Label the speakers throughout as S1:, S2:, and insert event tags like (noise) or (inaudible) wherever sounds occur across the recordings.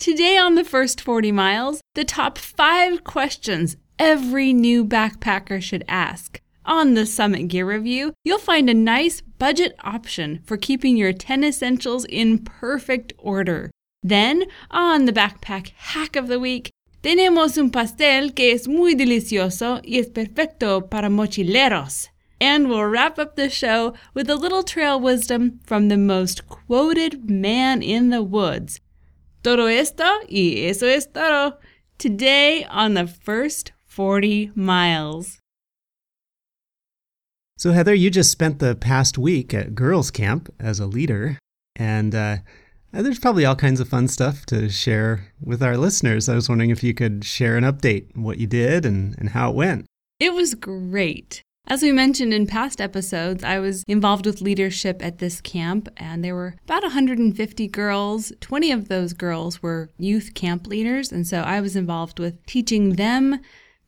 S1: Today on the first 40 miles, the top five questions every new backpacker should ask. On the Summit Gear Review, you'll find a nice budget option for keeping your 10 essentials in perfect order. Then, on the Backpack Hack of the Week, tenemos un pastel que es muy delicioso y es perfecto para mochileros. And we'll wrap up the show with a little trail wisdom from the most quoted man in the woods, Todo esto y eso es todo today on the first 40 miles.
S2: So, Heather, you just spent the past week at girls' camp as a leader, and uh, there's probably all kinds of fun stuff to share with our listeners. I was wondering if you could share an update, what you did and, and how it went.
S1: It was great. As we mentioned in past episodes, I was involved with leadership at this camp, and there were about 150 girls. 20 of those girls were youth camp leaders, and so I was involved with teaching them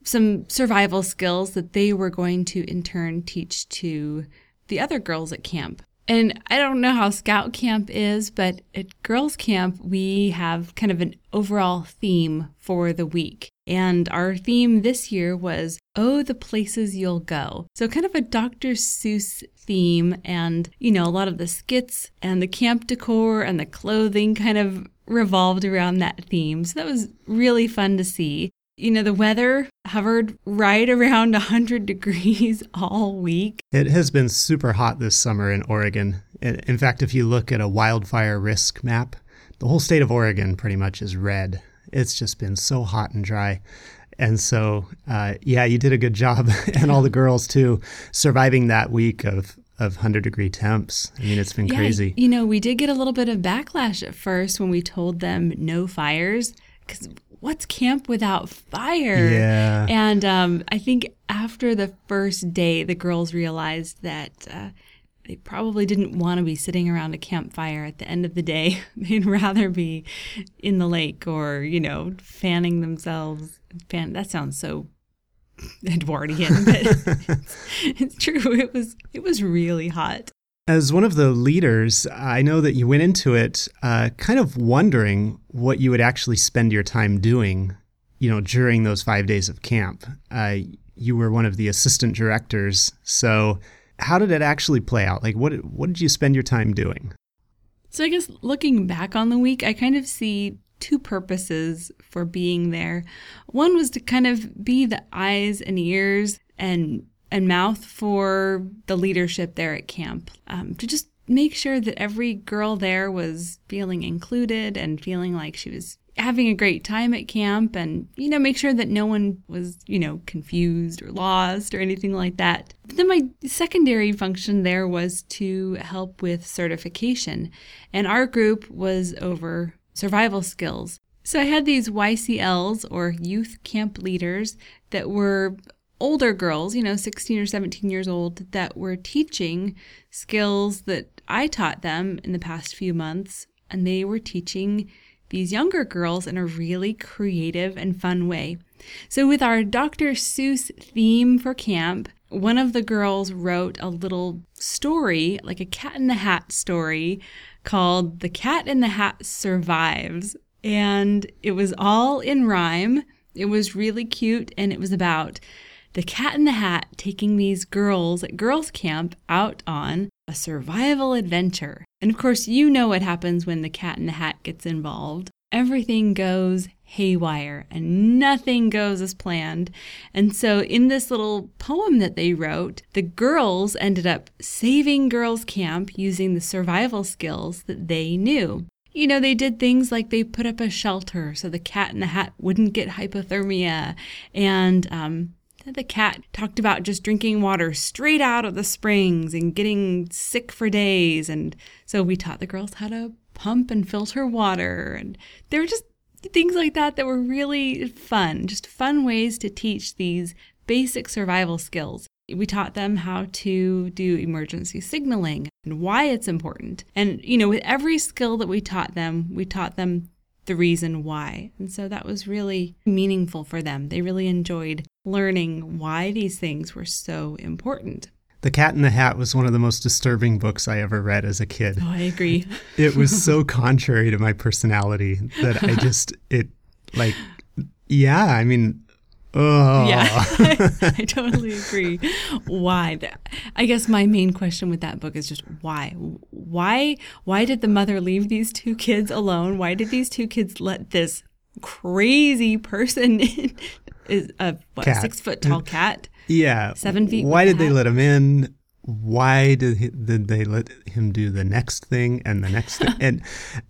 S1: some survival skills that they were going to in turn teach to the other girls at camp. And I don't know how scout camp is, but at girls camp, we have kind of an overall theme for the week. And our theme this year was Oh, the Places You'll Go. So, kind of a Dr. Seuss theme. And, you know, a lot of the skits and the camp decor and the clothing kind of revolved around that theme. So, that was really fun to see. You know, the weather hovered right around (laughs) 100 degrees all week.
S2: It has been super hot this summer in Oregon. In fact, if you look at a wildfire risk map, the whole state of Oregon pretty much is red it's just been so hot and dry. And so, uh, yeah, you did a good job, (laughs) and all the girls too, surviving that week of of 100 degree temps. I mean, it's been
S1: yeah,
S2: crazy.
S1: You know, we did get a little bit of backlash at first when we told them no fires because what's camp without fire?
S2: Yeah.
S1: And um, I think after the first day, the girls realized that. Uh, they probably didn't want to be sitting around a campfire at the end of the day. (laughs) They'd rather be in the lake or, you know, fanning themselves. Fan that sounds so Edwardian, but (laughs) it's, it's true. It was it was really hot.
S2: As one of the leaders, I know that you went into it uh, kind of wondering what you would actually spend your time doing, you know, during those five days of camp. Uh, you were one of the assistant directors, so how did it actually play out? Like, what what did you spend your time doing?
S1: So I guess looking back on the week, I kind of see two purposes for being there. One was to kind of be the eyes and ears and and mouth for the leadership there at camp, um, to just make sure that every girl there was feeling included and feeling like she was having a great time at camp and, you know, make sure that no one was, you know, confused or lost or anything like that. But then my secondary function there was to help with certification. And our group was over survival skills. So I had these YCLs or youth camp leaders that were older girls, you know, 16 or 17 years old, that were teaching skills that I taught them in the past few months. And they were teaching these younger girls in a really creative and fun way. So, with our Dr. Seuss theme for camp, one of the girls wrote a little story, like a cat in the hat story, called The Cat in the Hat Survives. And it was all in rhyme. It was really cute, and it was about the cat in the hat taking these girls at girls' camp out on a survival adventure. And of course, you know what happens when the cat in the hat gets involved. Everything goes haywire and nothing goes as planned. And so, in this little poem that they wrote, the girls ended up saving girls' camp using the survival skills that they knew. You know, they did things like they put up a shelter so the cat in the hat wouldn't get hypothermia, and um, the cat talked about just drinking water straight out of the springs and getting sick for days. And so we taught the girls how to pump and filter water. And there were just things like that that were really fun, just fun ways to teach these basic survival skills. We taught them how to do emergency signaling and why it's important. And, you know, with every skill that we taught them, we taught them the reason why. And so that was really meaningful for them. They really enjoyed learning why these things were so important.
S2: The Cat in the Hat was one of the most disturbing books I ever read as a kid.
S1: Oh, I agree.
S2: it was (laughs) so contrary to my personality that I just, it like, yeah, I mean, oh.
S1: Yeah, I, (laughs) (laughs) I totally agree. Why? I guess my main question with that book is just why? Why? Why did the mother leave these two kids alone? Why did these two kids let this crazy person in? Is a what, six foot tall cat
S2: yeah.
S1: Seven feet.
S2: Why did they let him in? Why did he, did they let him do the next thing and the next thing? (laughs) And,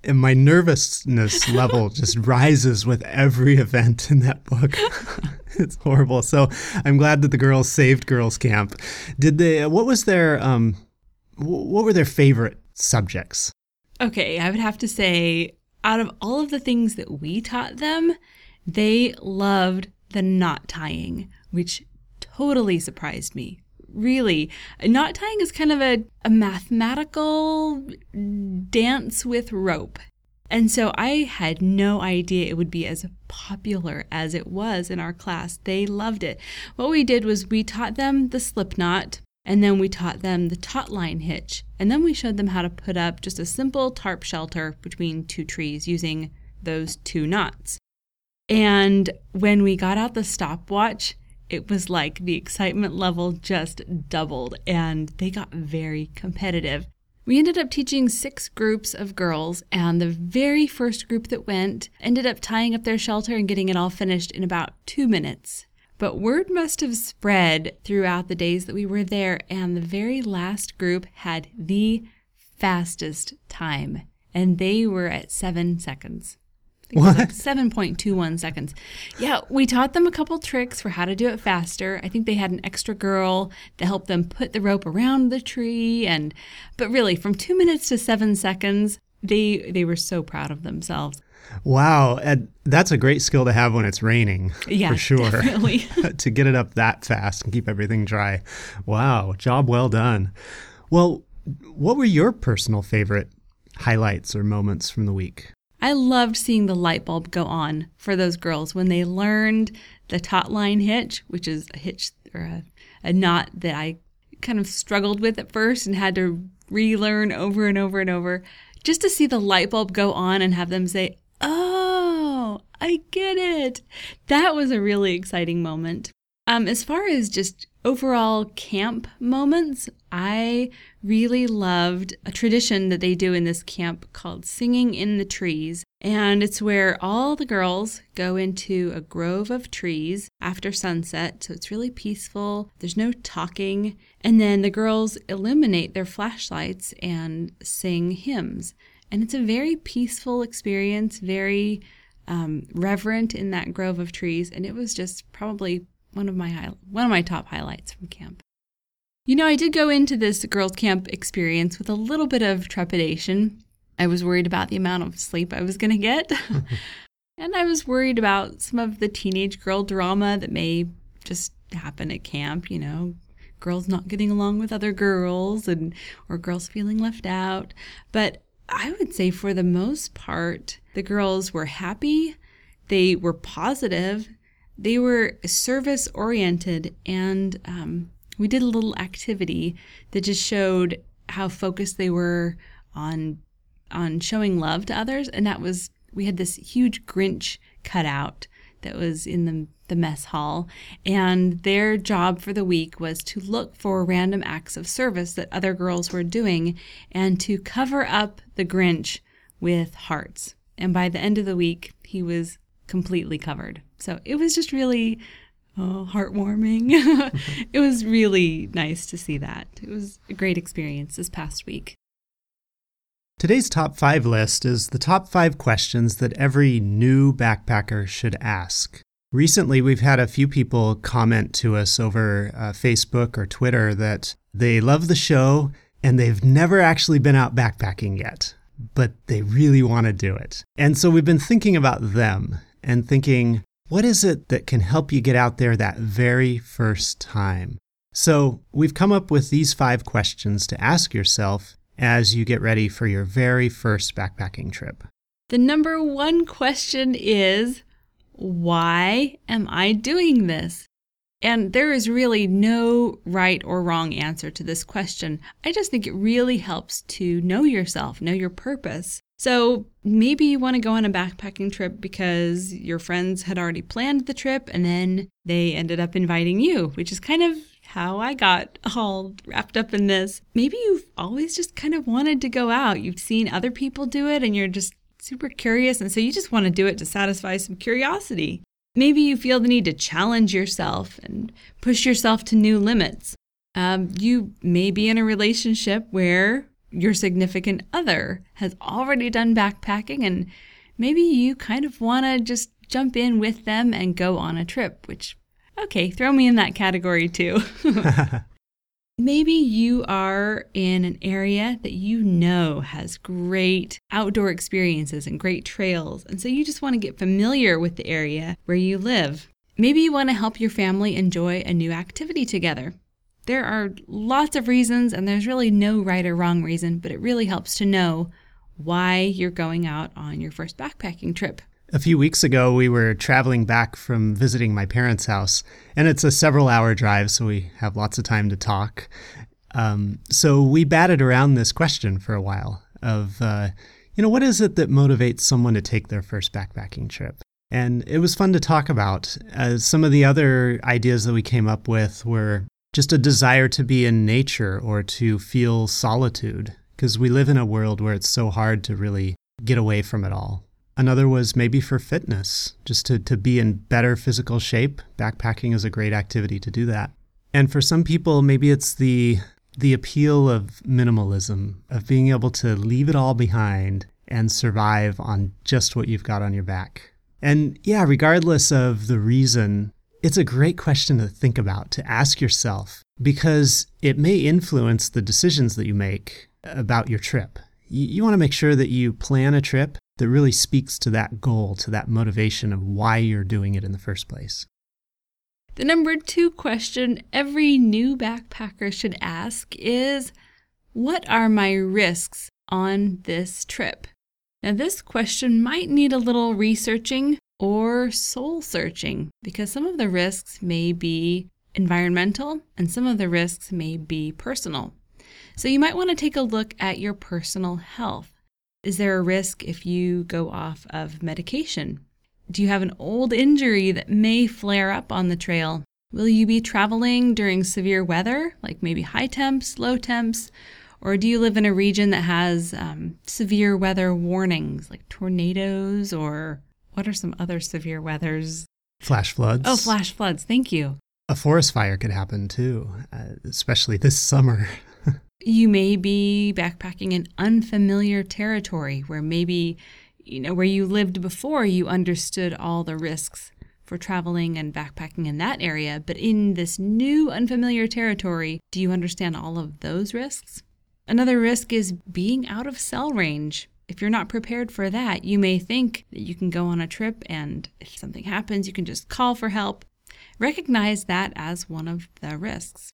S2: and my nervousness level just rises with every event in that book. (laughs) it's horrible. So I'm glad that the girls saved girls camp. Did they? What was their? Um, what were their favorite subjects?
S1: Okay, I would have to say, out of all of the things that we taught them, they loved the knot tying, which totally surprised me. Really, knot tying is kind of a, a mathematical dance with rope. And so I had no idea it would be as popular as it was in our class. They loved it. What we did was we taught them the slip knot, and then we taught them the taut line hitch, and then we showed them how to put up just a simple tarp shelter between two trees using those two knots. And when we got out the stopwatch, it was like the excitement level just doubled and they got very competitive. We ended up teaching six groups of girls, and the very first group that went ended up tying up their shelter and getting it all finished in about two minutes. But word must have spread throughout the days that we were there, and the very last group had the fastest time, and they were at seven seconds.
S2: What?
S1: Like 7.21 seconds. Yeah, we taught them a couple tricks for how to do it faster. I think they had an extra girl to help them put the rope around the tree and but really from 2 minutes to 7 seconds, they they were so proud of themselves.
S2: Wow, and that's a great skill to have when it's raining.
S1: Yeah,
S2: for sure. (laughs) To get it up that fast and keep everything dry. Wow, job well done. Well, what were your personal favorite highlights or moments from the week?
S1: I loved seeing the light bulb go on for those girls when they learned the taut line hitch, which is a hitch or a, a knot that I kind of struggled with at first and had to relearn over and over and over. Just to see the light bulb go on and have them say, Oh, I get it. That was a really exciting moment. Um, as far as just overall camp moments, I really loved a tradition that they do in this camp called Singing in the Trees. And it's where all the girls go into a grove of trees after sunset. So it's really peaceful. There's no talking. And then the girls illuminate their flashlights and sing hymns. And it's a very peaceful experience, very um, reverent in that grove of trees. And it was just probably one of my one of my top highlights from camp. You know, I did go into this girls' camp experience with a little bit of trepidation. I was worried about the amount of sleep I was going to get. (laughs) and I was worried about some of the teenage girl drama that may just happen at camp, you know, girls not getting along with other girls and or girls feeling left out. But I would say for the most part, the girls were happy, they were positive, they were service oriented and um, we did a little activity that just showed how focused they were on on showing love to others. And that was we had this huge grinch cutout that was in the, the mess hall. And their job for the week was to look for random acts of service that other girls were doing and to cover up the grinch with hearts. And by the end of the week he was completely covered so it was just really oh, heartwarming. (laughs) it was really nice to see that. It was a great experience this past week.
S2: Today's top five list is the top five questions that every new backpacker should ask. Recently, we've had a few people comment to us over uh, Facebook or Twitter that they love the show and they've never actually been out backpacking yet but they really want to do it. And so we've been thinking about them and thinking, what is it that can help you get out there that very first time? So we've come up with these five questions to ask yourself as you get ready for your very first backpacking trip.
S1: The number one question is why am I doing this? And there is really no right or wrong answer to this question. I just think it really helps to know yourself, know your purpose. So maybe you want to go on a backpacking trip because your friends had already planned the trip and then they ended up inviting you, which is kind of how I got all wrapped up in this. Maybe you've always just kind of wanted to go out. You've seen other people do it and you're just super curious. And so you just want to do it to satisfy some curiosity. Maybe you feel the need to challenge yourself and push yourself to new limits. Um, you may be in a relationship where your significant other has already done backpacking and maybe you kind of want to just jump in with them and go on a trip, which, okay, throw me in that category too. (laughs) (laughs) Maybe you are in an area that you know has great outdoor experiences and great trails, and so you just want to get familiar with the area where you live. Maybe you want to help your family enjoy a new activity together. There are lots of reasons, and there's really no right or wrong reason, but it really helps to know why you're going out on your first backpacking trip.
S2: A few weeks ago, we were traveling back from visiting my parents' house, and it's a several hour drive, so we have lots of time to talk. Um, so we batted around this question for a while of, uh, you know, what is it that motivates someone to take their first backpacking trip? And it was fun to talk about. Uh, some of the other ideas that we came up with were just a desire to be in nature or to feel solitude, because we live in a world where it's so hard to really get away from it all. Another was maybe for fitness, just to, to be in better physical shape. Backpacking is a great activity to do that. And for some people, maybe it's the the appeal of minimalism, of being able to leave it all behind and survive on just what you've got on your back. And yeah, regardless of the reason, it's a great question to think about, to ask yourself, because it may influence the decisions that you make about your trip. You, you want to make sure that you plan a trip that really speaks to that goal, to that motivation of why you're doing it in the first place.
S1: The number two question every new backpacker should ask is What are my risks on this trip? Now, this question might need a little researching or soul searching because some of the risks may be environmental and some of the risks may be personal. So, you might want to take a look at your personal health. Is there a risk if you go off of medication? Do you have an old injury that may flare up on the trail? Will you be traveling during severe weather, like maybe high temps, low temps? Or do you live in a region that has um, severe weather warnings, like tornadoes, or what are some other severe weathers?
S2: Flash floods.
S1: Oh, flash floods. Thank you.
S2: A forest fire could happen too, uh, especially this summer. (laughs)
S1: You may be backpacking in unfamiliar territory where maybe, you know, where you lived before, you understood all the risks for traveling and backpacking in that area. But in this new unfamiliar territory, do you understand all of those risks? Another risk is being out of cell range. If you're not prepared for that, you may think that you can go on a trip and if something happens, you can just call for help. Recognize that as one of the risks.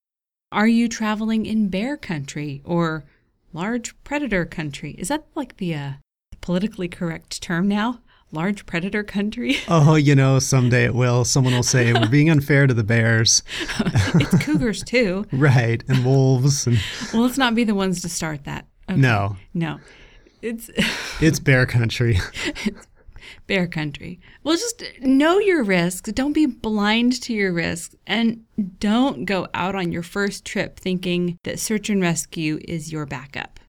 S1: Are you traveling in bear country or large predator country? Is that like the, uh, politically correct term now? Large predator country? (laughs)
S2: Oh, you know, someday it will. Someone will say we're being unfair to the bears. (laughs)
S1: it's cougars too. (laughs)
S2: right, and wolves. And...
S1: Well, let's not be the ones to start that.
S2: Okay. No.
S1: No. It's (laughs)
S2: it's bear country.
S1: bear country. Well, just know your risks. Don't be blind to your risks. And don't go out on your first trip thinking that search and rescue is your backup.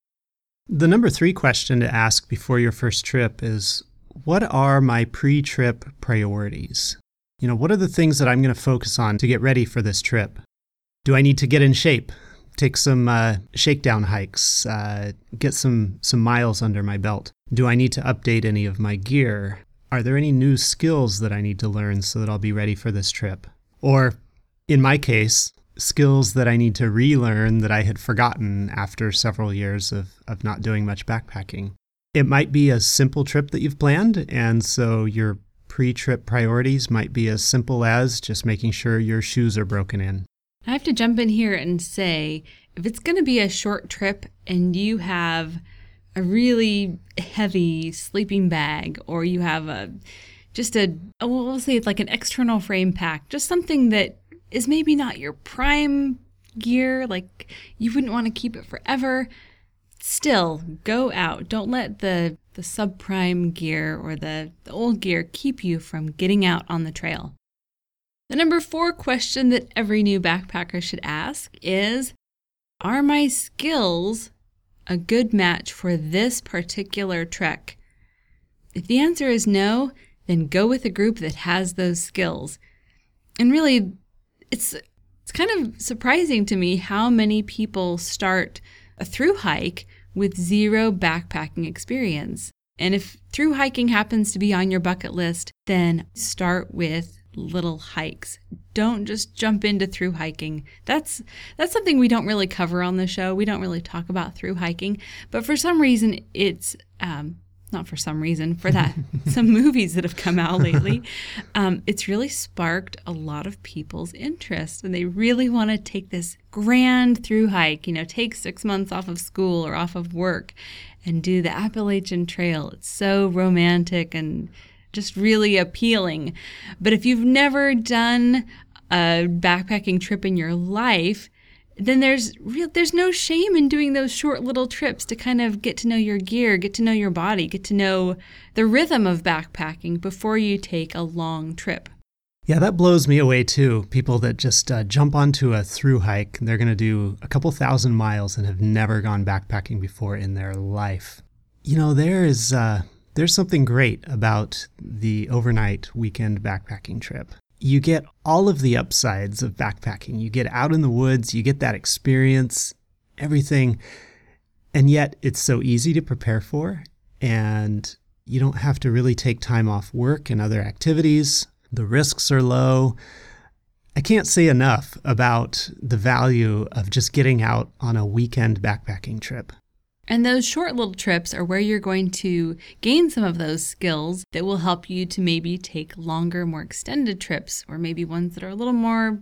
S2: The number three question to ask before your first trip is What are my pre trip priorities? You know, what are the things that I'm going to focus on to get ready for this trip? Do I need to get in shape? Take some uh, shakedown hikes, uh, get some, some miles under my belt. Do I need to update any of my gear? Are there any new skills that I need to learn so that I'll be ready for this trip? Or, in my case, skills that I need to relearn that I had forgotten after several years of, of not doing much backpacking. It might be a simple trip that you've planned, and so your pre trip priorities might be as simple as just making sure your shoes are broken in.
S1: I have to jump in here and say if it's going to be a short trip and you have a really heavy sleeping bag or you have a just a well, say it's like an external frame pack, just something that is maybe not your prime gear, like you wouldn't want to keep it forever. Still, go out. Don't let the the subprime gear or the, the old gear keep you from getting out on the trail. The number four question that every new backpacker should ask is Are my skills a good match for this particular trek? If the answer is no, then go with a group that has those skills. And really, it's it's kind of surprising to me how many people start a through hike with zero backpacking experience. And if through hiking happens to be on your bucket list, then start with little hikes. Don't just jump into through hiking. That's that's something we don't really cover on the show. We don't really talk about through hiking, but for some reason, it's um, not for some reason for that (laughs) (laughs) some movies that have come out lately. Um, it's really sparked a lot of people's interest, and they really want to take this grand through hike. You know, take six months off of school or off of work, and do the Appalachian Trail. It's so romantic and just really appealing. But if you've never done a backpacking trip in your life, then there's real there's no shame in doing those short little trips to kind of get to know your gear, get to know your body, get to know the rhythm of backpacking before you take a long trip.
S2: Yeah, that blows me away too. People that just uh, jump onto a through hike, they're going to do a couple thousand miles and have never gone backpacking before in their life. You know, there is uh, there's something great about the overnight weekend backpacking trip. You get all of the upsides of backpacking. You get out in the woods, you get that experience, everything. And yet it's so easy to prepare for. And you don't have to really take time off work and other activities. The risks are low. I can't say enough about the value of just getting out on a weekend backpacking trip.
S1: And those short little trips are where you're going to gain some of those skills that will help you to maybe take longer, more extended trips, or maybe ones that are a little more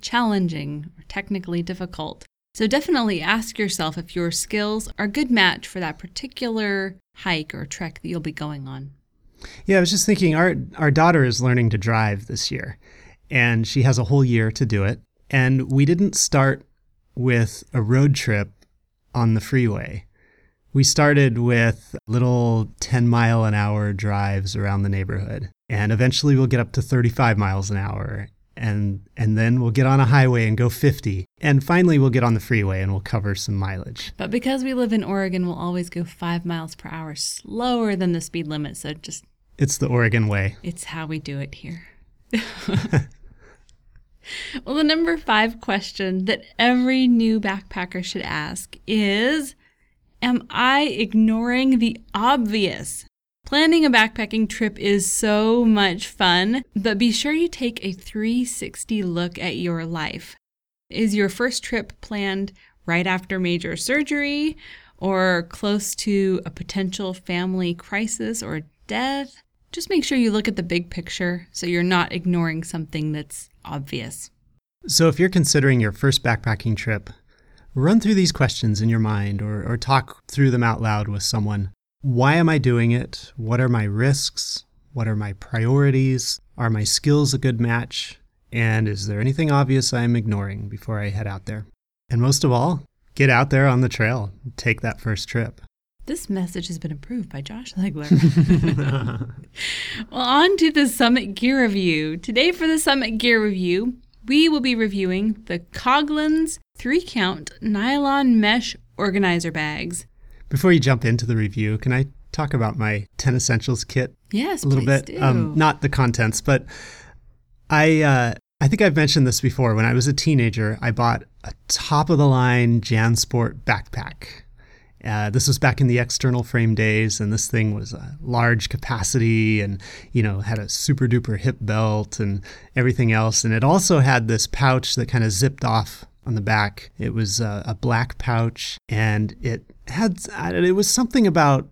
S1: challenging or technically difficult. So definitely ask yourself if your skills are a good match for that particular hike or trek that you'll be going on.
S2: Yeah, I was just thinking our our daughter is learning to drive this year and she has a whole year to do it. And we didn't start with a road trip on the freeway we started with little 10 mile an hour drives around the neighborhood. And eventually we'll get up to 35 miles an hour. And, and then we'll get on a highway and go 50. And finally, we'll get on the freeway and we'll cover some mileage.
S1: But because we live in Oregon, we'll always go five miles per hour slower than the speed limit. So just.
S2: It's the Oregon way.
S1: It's how we do it here. (laughs) well, the number five question that every new backpacker should ask is Am I ignoring the obvious? Planning a backpacking trip is so much fun, but be sure you take a 360 look at your life. Is your first trip planned right after major surgery or close to a potential family crisis or death? Just make sure you look at the big picture so you're not ignoring something that's obvious.
S2: So, if you're considering your first backpacking trip, Run through these questions in your mind or, or talk through them out loud with someone. Why am I doing it? What are my risks? What are my priorities? Are my skills a good match? And is there anything obvious I'm ignoring before I head out there? And most of all, get out there on the trail. Take that first trip.
S1: This message has been approved by Josh Legler. (laughs) well, on to the Summit Gear Review. Today, for the Summit Gear Review, we will be reviewing the Coghlan's three count nylon mesh organizer bags.
S2: Before you jump into the review, can I talk about my 10 essentials kit?
S1: Yes,
S2: a little bit.
S1: Do. Um,
S2: not the contents, but I uh, I think I've mentioned this before. When I was a teenager, I bought a top of the line JanSport backpack. Uh, this was back in the external frame days, and this thing was a large capacity and, you know, had a super duper hip belt and everything else. And it also had this pouch that kind of zipped off on the back. It was a, a black pouch, and it had, it was something about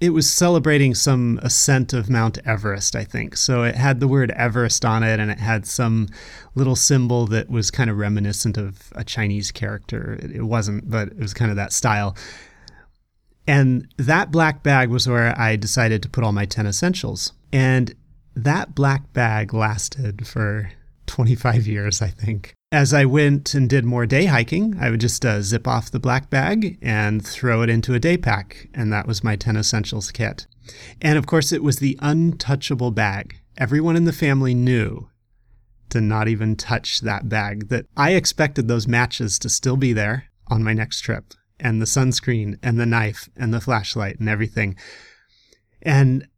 S2: it was celebrating some ascent of Mount Everest, I think. So it had the word Everest on it and it had some little symbol that was kind of reminiscent of a Chinese character. It wasn't, but it was kind of that style. And that black bag was where I decided to put all my 10 essentials. And that black bag lasted for 25 years, I think. As I went and did more day hiking, I would just uh, zip off the black bag and throw it into a day pack, and that was my 10 essentials kit. And of course, it was the untouchable bag. Everyone in the family knew to not even touch that bag, that I expected those matches to still be there on my next trip, and the sunscreen, and the knife, and the flashlight, and everything. And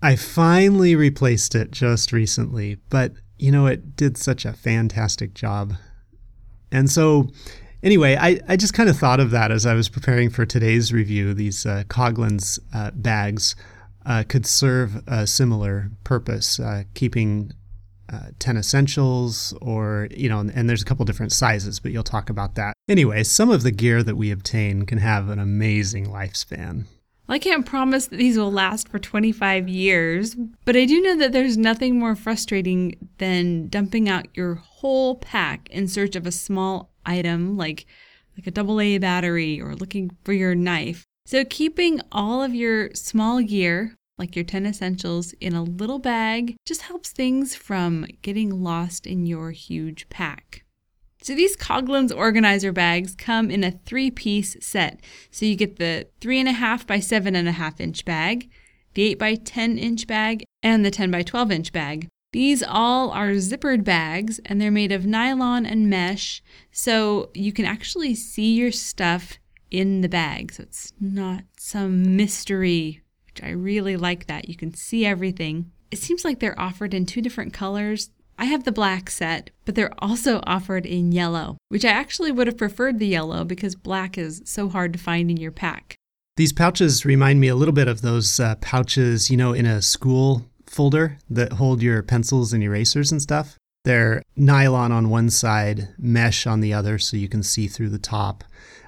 S2: I finally replaced it just recently, but you know, it did such a fantastic job. And so, anyway, I, I just kind of thought of that as I was preparing for today's review. These uh, Coghlan's uh, bags uh, could serve a similar purpose, uh, keeping uh, 10 essentials, or, you know, and there's a couple different sizes, but you'll talk about that. Anyway, some of the gear that we obtain can have an amazing lifespan.
S1: I can't promise that these will last for 25 years, but I do know that there's nothing more frustrating than dumping out your whole pack in search of a small item like like a double A battery or looking for your knife. So keeping all of your small gear, like your 10 essentials, in a little bag just helps things from getting lost in your huge pack. So these Coghlan's organizer bags come in a three piece set. So you get the three and a half by seven and a half inch bag, the eight by 10 inch bag, and the 10 by 12 inch bag. These all are zippered bags and they're made of nylon and mesh, so you can actually see your stuff in the bag. So it's not some mystery, which I really like that. You can see everything. It seems like they're offered in two different colors. I have the black set, but they're also offered in yellow, which I actually would have preferred the yellow because black is so hard to find in your pack.
S2: These pouches remind me a little bit of those uh, pouches, you know, in a school folder that hold your pencils and erasers and stuff. They're nylon on one side, mesh on the other, so you can see through the top.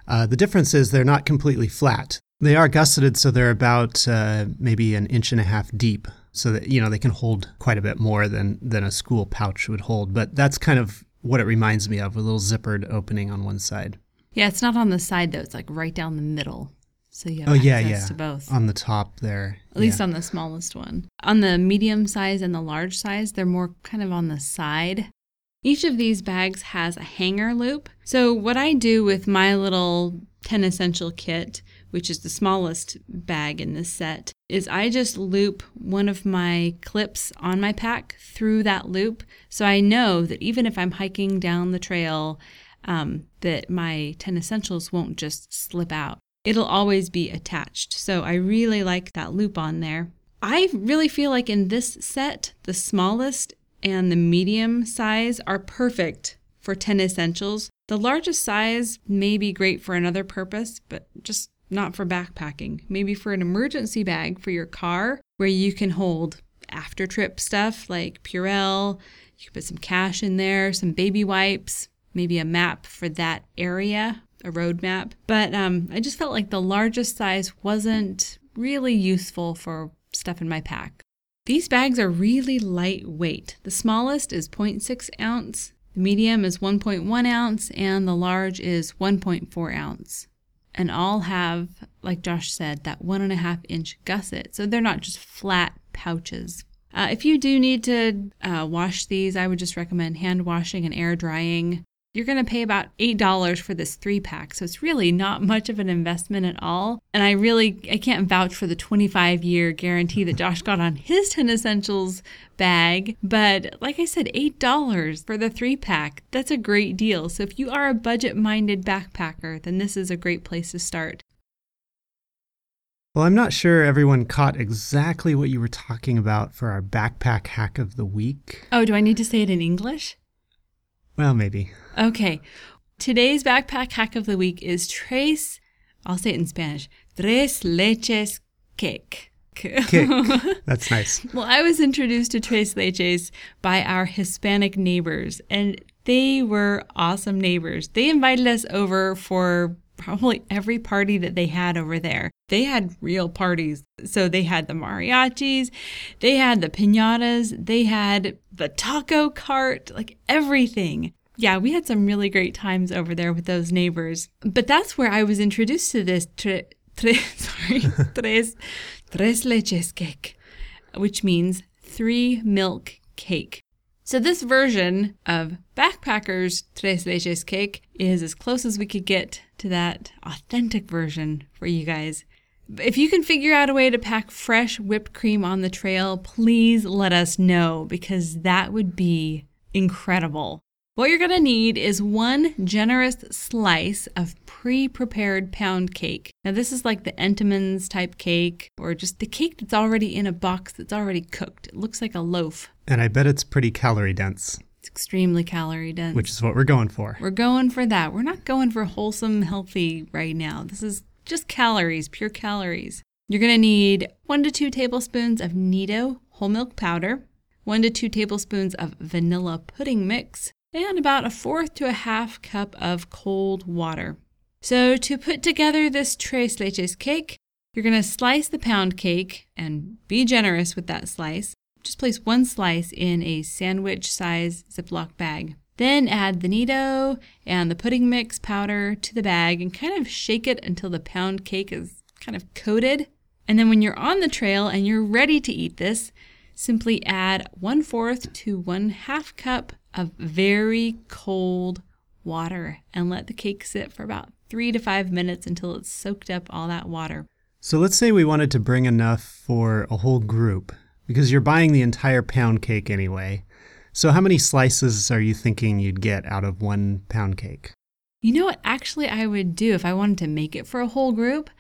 S2: Uh, the difference is they're not completely flat. They are gusseted, so they're about uh, maybe an inch and a half deep so that you know they can hold quite a bit more than than a school pouch would hold. But that's kind of what it reminds me of, a little zippered opening on one side.
S1: Yeah, it's not on the side though; it's like right down the middle. So you have
S2: oh yeah, yeah,
S1: to both.
S2: on the top there.
S1: At least on the smallest one. On the medium size and the large size, they're more kind of on the side. Each of these bags has a hanger loop. So, what I do with my little 10 essential kit, which is the smallest bag in this set, is I just loop one of my clips on my pack through that loop. So I know that even if I'm hiking down the trail, um, that my 10 essentials won't just slip out. It'll always be attached. So I really like that loop on there. I really feel like in this set, the smallest and the medium size are perfect for 10 essentials. The largest size may be great for another purpose, but just not for backpacking. Maybe for an emergency bag for your car where you can hold after trip stuff like Purell. You can put some cash in there, some baby wipes, maybe a map for that area, a road map. But um, I just felt like the largest size wasn't really useful for stuff in my pack. These bags are really lightweight. The smallest is 0.6 ounce, the medium is 1.1 ounce, and the large is 1.4 ounce. And all have, like Josh said, that one and a half inch gusset. So they're not just flat pouches. Uh, if you do need to uh, wash these, I would just recommend hand washing and air drying. You're going to pay about $8 for this three pack, so it's really not much of an investment at all. And I really I can't vouch for the 25 year guarantee that Josh got on his 10 essentials bag, but like I said, $8 for the three pack. That's a great deal. So if you are a budget minded backpacker, then this is a great place to start.
S2: Well, I'm not sure everyone caught exactly what you were talking about for our backpack hack of the week.
S1: Oh, do I need to say it in English?
S2: Well, maybe.
S1: Okay. Today's backpack hack of the week is tres, I'll say it in Spanish, tres leches cake.
S2: Kick. (laughs) That's nice.
S1: well, I was introduced to tres leches by our Hispanic neighbors, and they were awesome neighbors. They invited us over for probably every party that they had over there. They had real parties. So they had the mariachis, they had the pinatas, they had the taco cart, like everything. Yeah, we had some really great times over there with those neighbors. But that's where I was introduced to this tre, tre, (laughs) sorry, (laughs) tres, tres leches cake, which means three milk cake. So this version of Backpackers Tres Leches cake is as close as we could get to that authentic version for you guys. If you can figure out a way to pack fresh whipped cream on the trail, please let us know because that would be incredible. What you're going to need is one generous slice of pre prepared pound cake. Now, this is like the Entenmann's type cake or just the cake that's already in a box that's already cooked. It looks like a loaf.
S2: And I bet it's pretty calorie dense.
S1: It's extremely calorie dense.
S2: Which is what we're going for.
S1: We're going for that. We're not going for wholesome, healthy right now. This is just calories, pure calories. You're going to need one to two tablespoons of Nido whole milk powder, one to two tablespoons of vanilla pudding mix, and about a fourth to a half cup of cold water. So, to put together this tres leches cake, you're going to slice the pound cake and be generous with that slice. Just place one slice in a sandwich size Ziploc bag. Then add the Nido and the pudding mix powder to the bag and kind of shake it until the pound cake is kind of coated. And then when you're on the trail and you're ready to eat this, simply add one fourth to one half cup of very cold water and let the cake sit for about three to five minutes until it's soaked up all that water.
S2: So let's say we wanted to bring enough for a whole group because you're buying the entire pound cake anyway. So, how many slices are you thinking you'd get out of one pound cake?
S1: You know what, actually, I would do if I wanted to make it for a whole group?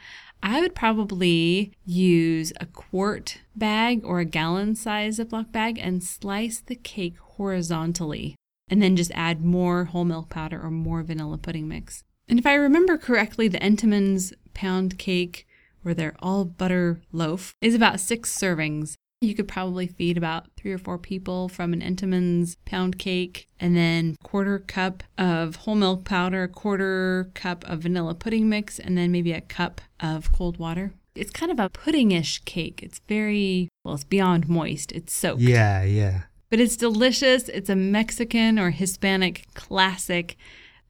S1: I would probably use a quart bag or a gallon size Ziploc bag and slice the cake horizontally and then just add more whole milk powder or more vanilla pudding mix. And if I remember correctly, the Entenmann's pound cake or their all butter loaf is about six servings. You could probably feed about three or four people from an Entenmann's pound cake, and then quarter cup of whole milk powder, a quarter cup of vanilla pudding mix, and then maybe a cup of cold water. It's kind of a puddingish cake. It's very well, it's beyond moist. It's soaked.
S2: Yeah, yeah.
S1: But it's delicious. It's a Mexican or Hispanic classic.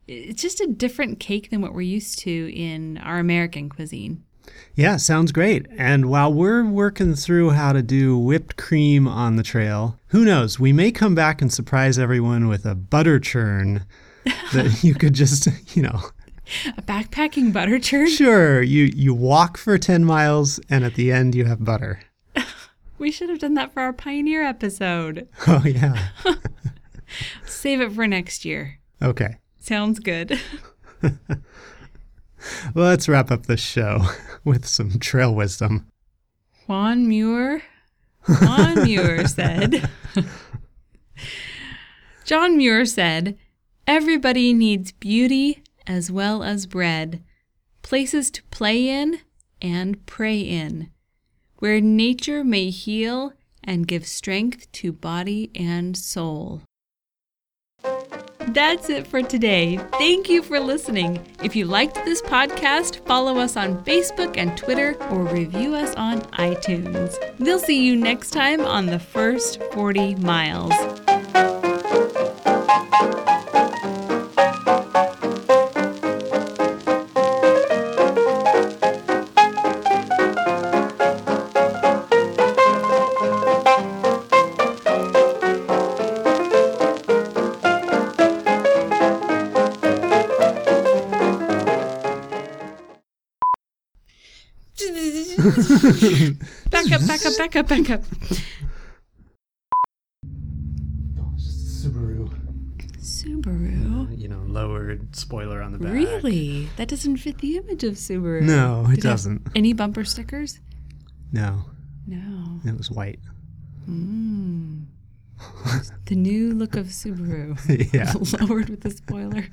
S1: It's just a different cake than what we're used to in our American cuisine.
S2: Yeah, sounds great. And while we're working through how to do whipped cream on the trail, who knows? We may come back and surprise everyone with a butter churn (laughs) that you could just, you know,
S1: a backpacking butter churn?
S2: Sure. You you walk for 10 miles and at the end you have butter. (laughs)
S1: we should have done that for our pioneer episode. (laughs)
S2: Oh yeah.
S1: Save it for next year.
S2: Okay.
S1: Sounds good.
S2: Let's wrap up the show (laughs) with some trail wisdom.
S1: Juan Muir. Juan Muir (laughs) said. John Muir said, Everybody needs beauty as well as bread, places to play in and pray in, where nature may heal and give strength to body and soul. That's it for today. Thank you for listening. If you liked this podcast, follow us on Facebook and Twitter or review us on iTunes. We'll see you next time on the first 40 miles. (laughs) back up, back up, back up, back up.
S2: Subaru.
S1: Subaru.
S2: You know, lowered spoiler on the back.
S1: Really? That doesn't fit the image of Subaru.
S2: No, it
S1: Did
S2: doesn't.
S1: Any bumper stickers?
S2: No,
S1: No.
S2: it was white.
S1: Mm. (laughs) the new look of Subaru.
S2: yeah. (laughs)
S1: Lowered with the spoiler.